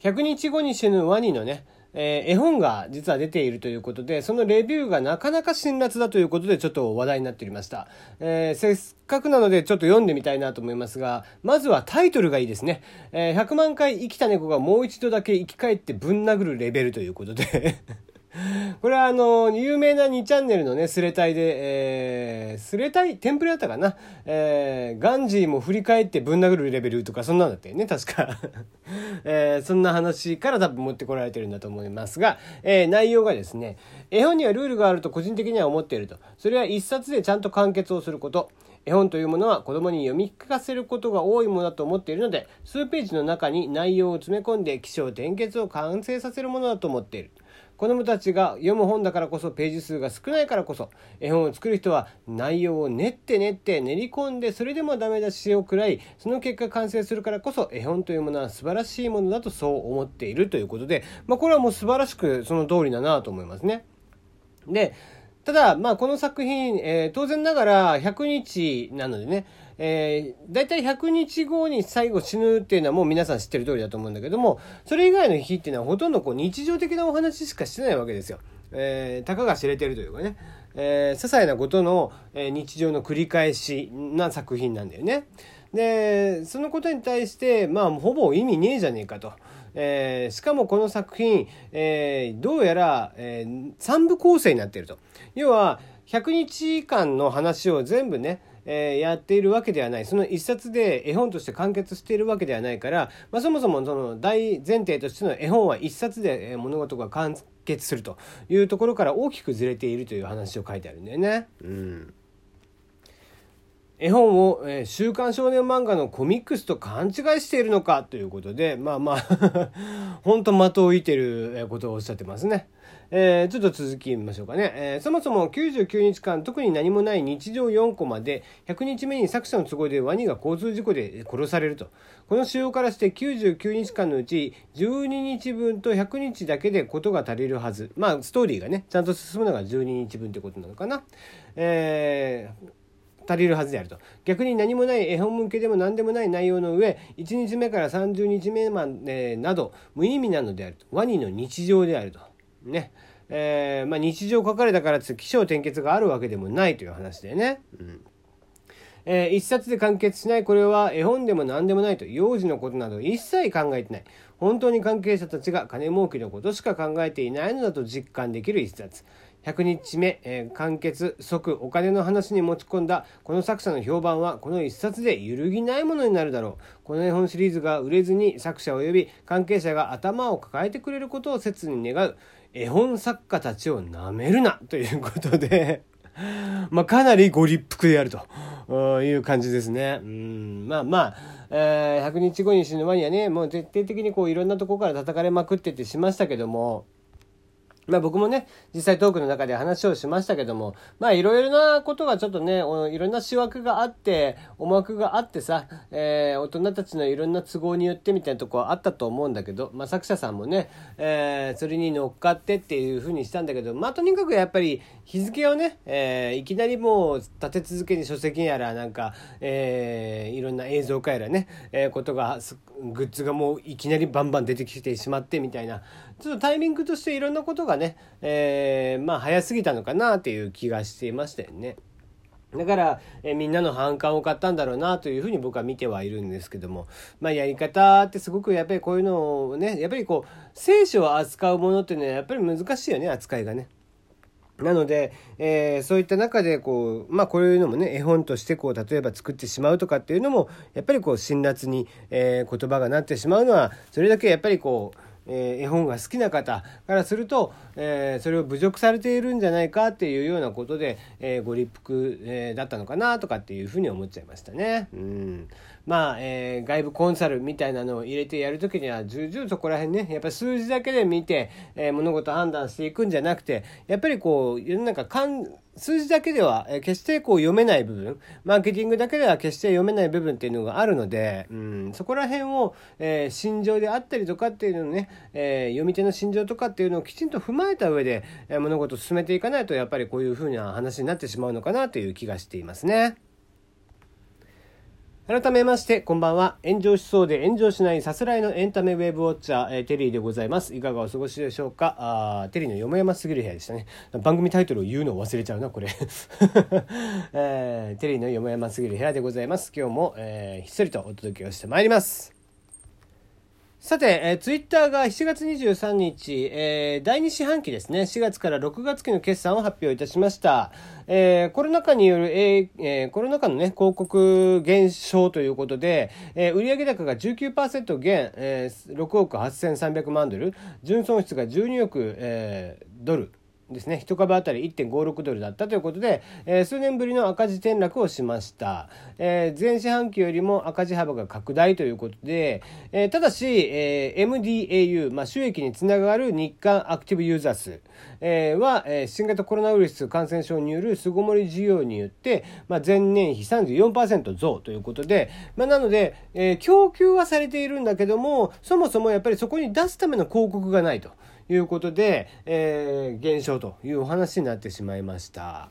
100日後に死ぬワニのね、えー、絵本が実は出ているということで、そのレビューがなかなか辛辣だということでちょっと話題になっておりました。えー、せっかくなのでちょっと読んでみたいなと思いますが、まずはタイトルがいいですね。えー、100万回生きた猫がもう一度だけ生き返ってぶん殴るレベルということで これはあの、有名な2チャンネルのね、スレタイで、えー、スレタイ、テンプレだったかな？えー、ガンジーも振り返ってぶん殴るレベルとか、そんなんだったよね、確か。えー、そんな話から多分持ってこられてるんだと思いますが、えー、内容がですね、絵本にはルールがあると個人的には思っていると。それは一冊でちゃんと完結をすること。絵本というものは子供に読み聞かせることが多いものだと思っているので、数ページの中に内容を詰め込んで起承転結を完成させるものだと思っている。子供たちが読む本だからこそページ数が少ないからこそ絵本を作る人は内容を練って練って練り込んでそれでもダメ出しを食らいその結果完成するからこそ絵本というものは素晴らしいものだとそう思っているということで、まあ、これはもう素晴らしくその通りだなと思いますね。でただ、まあ、この作品、えー、当然ながら100日なのでね、えー、大体100日後に最後死ぬっていうのはもう皆さん知ってる通りだと思うんだけども、それ以外の日っていうのはほとんどこう日常的なお話しかしてないわけですよ。えー、たかが知れてるというかね、えー、些細なことの、えー、日常の繰り返しな作品なんだよね。で、そのことに対して、まあ、ほぼ意味ねえじゃねえかと。えー、しかもこの作品、えー、どうやら、えー、3部構成になっていると。要は、100日間の話を全部ね、えー、やっているわけではない。その一冊で絵本として完結しているわけではないから、まあ、そもそもその大前提としての絵本は一冊で物事が完結するというところから大きくずれているという話を書いてあるんだよね。うん絵本を、えー、週刊少年漫画のコミックスと勘違いしているのかということで、まあまあ 本当的を射てることをおっしゃってますね。えー、ちょっと続き見ましょうかね。えー、そもそも99日間特に何もない日常4コマで100日目に作者の都合でワニが交通事故で殺されると。この仕様からして99日間のうち12日分と100日だけでことが足りるはず。まあストーリーがね、ちゃんと進むのが12日分ってことなのかな。えー足りるはずであると。逆に何もない絵本向けでも何でもない内容の上1日目から30日目までなど無意味なのであると。ワニの日常であると。ね。えー、まあ、日常書かれたからって起承転結があるわけでもないという話でね。うん。えー、一冊で完結しないこれは絵本でも何でもないと。幼児のことなど一切考えてない。本当に関係者たちが金儲けのことしか考えていないのだと実感できる一冊。100日目、えー、完結即お金の話に持ち込んだこの作者の評判はこの一冊で揺るぎないものになるだろう。この絵本シリーズが売れずに作者及び関係者が頭を抱えてくれることを切に願う。絵本作家たちをなめるなということで。まあかなりご立腹であるという感じですね。うんまあまあ、えー、100日後に死ぬ前にはねもう徹底的にこういろんなとこから叩かれまくってってしましたけども。まあ僕もね、実際トークの中で話をしましたけども、まあいろいろなことがちょっとね、いろんな思惑があって、思惑があってさ、えー、大人たちのいろんな都合によってみたいなとこはあったと思うんだけど、まあ作者さんもね、えー、それに乗っかってっていうふうにしたんだけど、まあとにかくやっぱり日付をね、えー、いきなりもう立て続けに書籍やらなんか、えー、いろんな映像化やらね、えー、ことが、グッズがもういきなりバンバン出てきてしまってみたいな、ちょっとタイミングとしていろんなことがね、えー、まあ早すぎたのかなっていう気がしていましたよね。だから、えみんなの反感を買ったんだろうなというふうに僕は見てはいるんですけども、まあやり方ってすごくやっぱりこういうのをね、やっぱりこう、聖書を扱うものっていうのはやっぱり難しいよね、扱いがね。なので、えー、そういった中でこうまあこういうのもね絵本としてこう例えば作ってしまうとかっていうのもやっぱりこう辛辣に、えー、言葉がなってしまうのはそれだけやっぱりこうえー、絵本が好きな方からすると、えー、それを侮辱されているんじゃないかっていうようなことで、えー、ご立腹、えだったのかなとかっていうふうに思っちゃいましたね。うんまあ、えー外部コンサルみたいなのを入れてやるときには重々そこら辺ねやっぱ数字だけで見て、え物事判断していくんじゃなくてやっぱりこう世の中かん数字だけではえ決してこう読めない部分、マーケティングだけでは決して読めない部分っていうのがあるので、うん、そこら辺を、えー、心情であったりとかっていうのをね、えー、読み手の心情とかっていうのをきちんと踏まえた上で、えー、物事を進めていかないとやっぱりこういうふうな話になってしまうのかなという気がしていますね。改めまして、こんばんは。炎上しそうで炎上しないさすらいのエンタメウェブウォッチャー、えー、テリーでございます。いかがお過ごしでしょうか？あテリーのよもやますぎる部屋でしたね。番組タイトルを言うのを忘れちゃうな、これ。えー、テリーのよもやますぎる部屋でございます。今日も、えー、ひっそりとお届けをしてまいります。さて、えー、ツイッターが7月23日、えー、第2四半期ですね、4月から6月期の決算を発表いたしました。えー、コロナ禍による、えー、コロナ禍のね、広告減少ということで、えー、売上高が19%減、えー、6億8300万ドル、純損失が12億、えー、ドル、ですね1株当たり1.56ドルだったということで、えー、数年ぶりの赤字転落をしました、えー、前四半期よりも赤字幅が拡大ということで、えー、ただし、え MDAU、まあ、収益につながる日韓アクティブユーザー数、えは、え新型コロナウイルス感染症による巣ごもり需要によって、まあ、前年比34%増ということで、まあ、なので、え供給はされているんだけどもそもそもやっぱりそこに出すための広告がないと。いうことで、えー、減少というお話になってしまいました。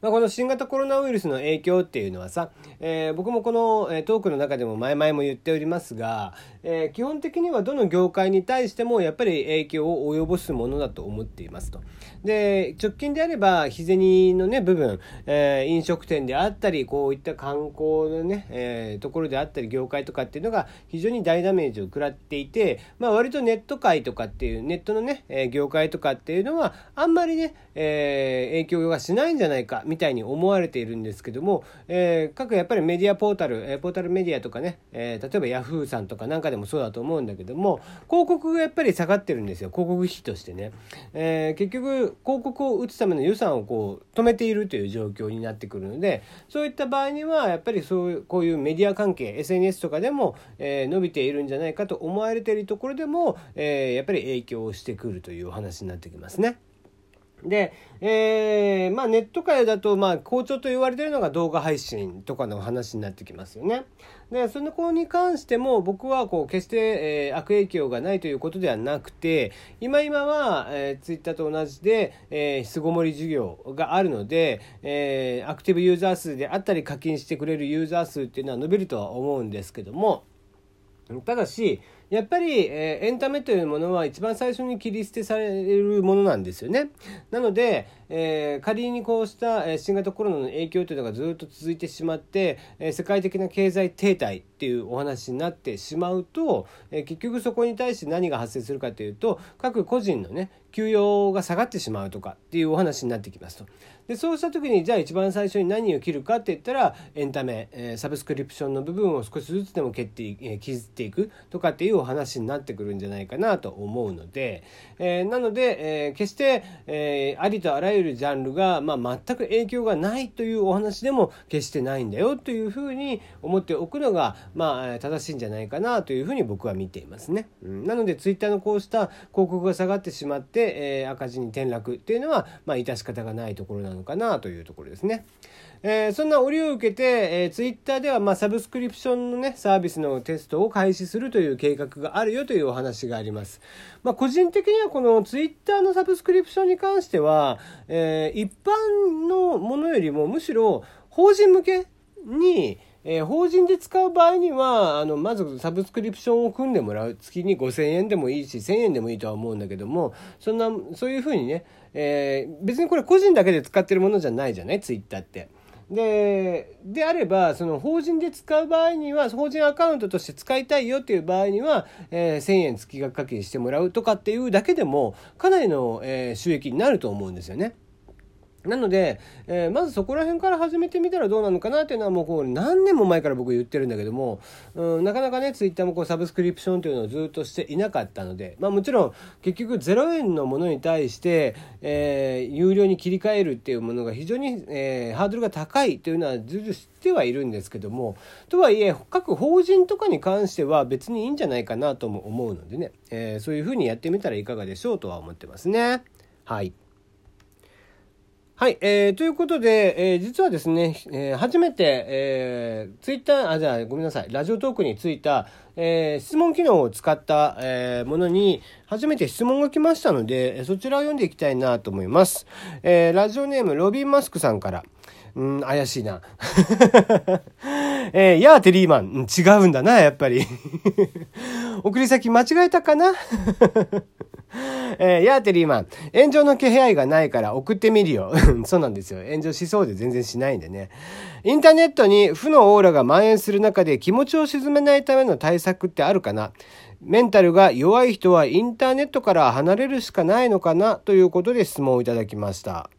まあ、この新型コロナウイルスの影響っていうのはさ、えー、僕もこの、トークの中でも前々も言っておりますが、えー、基本的にはどの業界に対してもやっぱり影響を及ぼすものだと思っていますと。で直近であれば日銭のね部分、えー、飲食店であったりこういった観光のね、えー、ところであったり業界とかっていうのが非常に大ダメージを食らっていて、まあ、割とネット界とかっていうネットのね、えー、業界とかっていうのはあんまりね、えー、影響がしないんじゃないかみたいに思われているんですけども、えー、各やっぱりメディアポータル、えー、ポータルメディアとかね、えー、例えばヤフーさんとかなんかでもそうだと思うんだけども広告がやっぱり下がってるんですよ広告費としてね。えー、結局広告を打つための予算をこう止めているという状況になってくるのでそういった場合にはやっぱりそういうこういうメディア関係 SNS とかでも、えー、伸びているんじゃないかと思われているところでも、えー、やっぱり影響をしてくるというお話になってきますね。で、えー、まあネット界だと、まあ好調と言われてるのが動画配信とかの話になってきますよね。で、その子に関しても僕はこう決して、えー、悪影響がないということではなくて、今今は、えー、ツイッターと同じで、えー、巣ごもり授業があるので、えー、アクティブユーザー数であったり課金してくれるユーザー数っていうのは伸びるとは思うんですけども、ただし、やっぱり、えー、エンタメというものは一番最初に切り捨てされるものなんですよね。なので、えー、仮にこうした、え新型コロナの影響というのがずっと続いてしまって、え世界的な経済停滞っていうお話になってしまうと、え結局そこに対して何が発生するかというと各個人のね給与が下がってしまうとかっていうお話になってきますと。でそうした時にじゃあ一番最初に何を切るかって言ったらエンタメ、えー、サブスクリプションの部分を少しずつでも蹴って、えー、削っていくとかっていうお話になってくるんじゃないかなと思うので、えー、なので、えー、決して、えー、ありとあらゆるジャンルが、まあ、全く影響がないというお話でも決してないんだよというふうに思っておくのが、まあ、正しいんじゃないかなというふうに僕は見ていますね。うん、なのでツイッターのこうした広告が下がってしまって、えー、赤字に転落っていうのは、まあ、致し方がないところなののかなというところですね。えー、そんな折を受けて、えー、ツイッターでは、まあ、サブスクリプションのね、サービスのテストを開始するという計画があるよというお話があります。まあ、個人的にはこのツイッターのサブスクリプションに関しては、えー、一般のものよりもむしろ法人向けに、えー、法人で使う場合には、あの、まずサブスクリプションを組んでもらう。月に5000円でもいいし、1000円でもいいとは思うんだけども、そんな、そういうふうにね、えー、別にこれ個人だけで使ってるものじゃないじゃない？ツイッターって。で、であれば、その法人で使う場合には、法人アカウントとして使いたいよっていう場合には、えー、1000円月額課金してもらうとかっていうだけでも、かなりの、えー、収益になると思うんですよね。なので、えー、まずそこら辺から始めてみたらどうなのかなっていうのはもうこう何年も前から僕言ってるんだけども、うん、なかなかねツイッターもこうサブスクリプションというのをずっとしていなかったので、まあ、もちろん結局0円のものに対して、えー、有料に切り替えるっていうものが非常に、えー、ハードルが高いというのはずっと知ってはいるんですけどもとはいえ各法人とかに関しては別にいいんじゃないかなとも思うのでね、えー、そういうふうにやってみたらいかがでしょうとは思ってますね。はいはい、えー、ということで、えー、実はですね、えー、初めて、えー、ツイッター、あ、じゃあごめんなさい、ラジオトークについた、えー、質問機能を使った、えー、ものに、初めて質問が来ましたので、そちらを読んでいきたいなと思います。えー、ラジオネーム、ロビン・マスクさんから、うん、怪しいな。えー、やーテリーマン、違うんだな、やっぱり。送り先間違えたかな？えー、ヤーテリーマン、炎上の気配がないから送ってみるよ。そうなんですよ。炎上しそうで全然しないんでね。インターネットに負のオーラが蔓延する中で気持ちを沈めないための対策ってあるかな？メンタルが弱い人はインターネットから離れるしかないのかな？ということで質問をいただきました。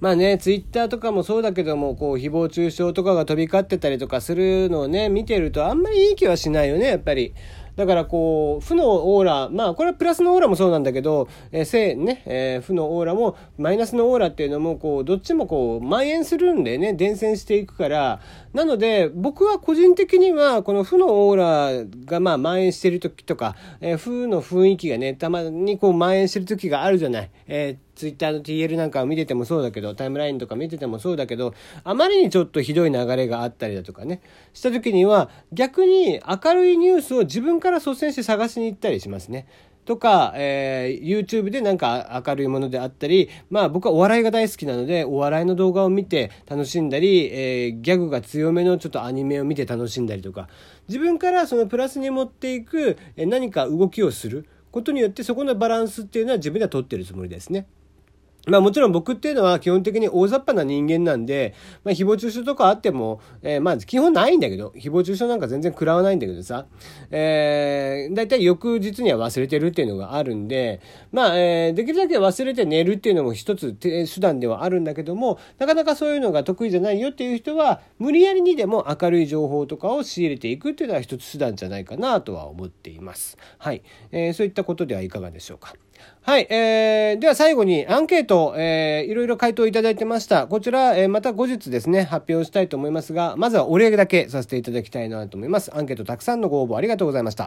まあね、ツイッターとかもそうだけども、こう、誹謗中傷とかが飛び交ってたりとかするのをね、見てるとあんまりいい気はしないよね、やっぱり。だからこう負のオーラまあこれはプラスのオーラもそうなんだけど、えー、正ね、えー、負のオーラもマイナスのオーラっていうのもこうどっちもこう蔓延するんでね伝染していくからなので僕は個人的にはこの負のオーラがまあ蔓延してる時とか、えー、負の雰囲気がねたまにこう蔓延してる時があるじゃない。えーツイッターの TL なんかを見ててもそうだけど、タイムラインとか見ててもそうだけど、あまりにちょっとひどい流れがあったりだとかね、した時には、逆に明るいニュースを自分から率先して探しに行ったりしますね。とか、えー、YouTube でなんか明るいものであったり、まあ僕はお笑いが大好きなので、お笑いの動画を見て楽しんだり、えー、ギャグが強めのちょっとアニメを見て楽しんだりとか、自分からそのプラスに持っていくえ何か動きをすることによってそこのバランスっていうのは自分では取ってるつもりですね。まあもちろん僕っていうのは基本的に大雑把な人間なんで、まあ誹謗中傷とかあっても、えー、まあ基本ないんだけど、誹謗中傷なんか全然食らわないんだけどさ、えー、だいたい翌日には忘れてるっていうのがあるんで、まあ、えー、できるだけ忘れて寝るっていうのも一つ手段ではあるんだけども、なかなかそういうのが得意じゃないよっていう人は、無理やりにでも明るい情報とかを仕入れていくっていうのは一つ手段じゃないかなとは思っています。はい。えー、そういったことではいかがでしょうか。はい、えー、では最後にアンケート、えー、いろいろ回答いただいてました。こちら、えー、また後日ですね、発表したいと思いますが、まずはお礼だけさせていただきたいなと思います。アンケートたくさんのご応募ありがとうございました。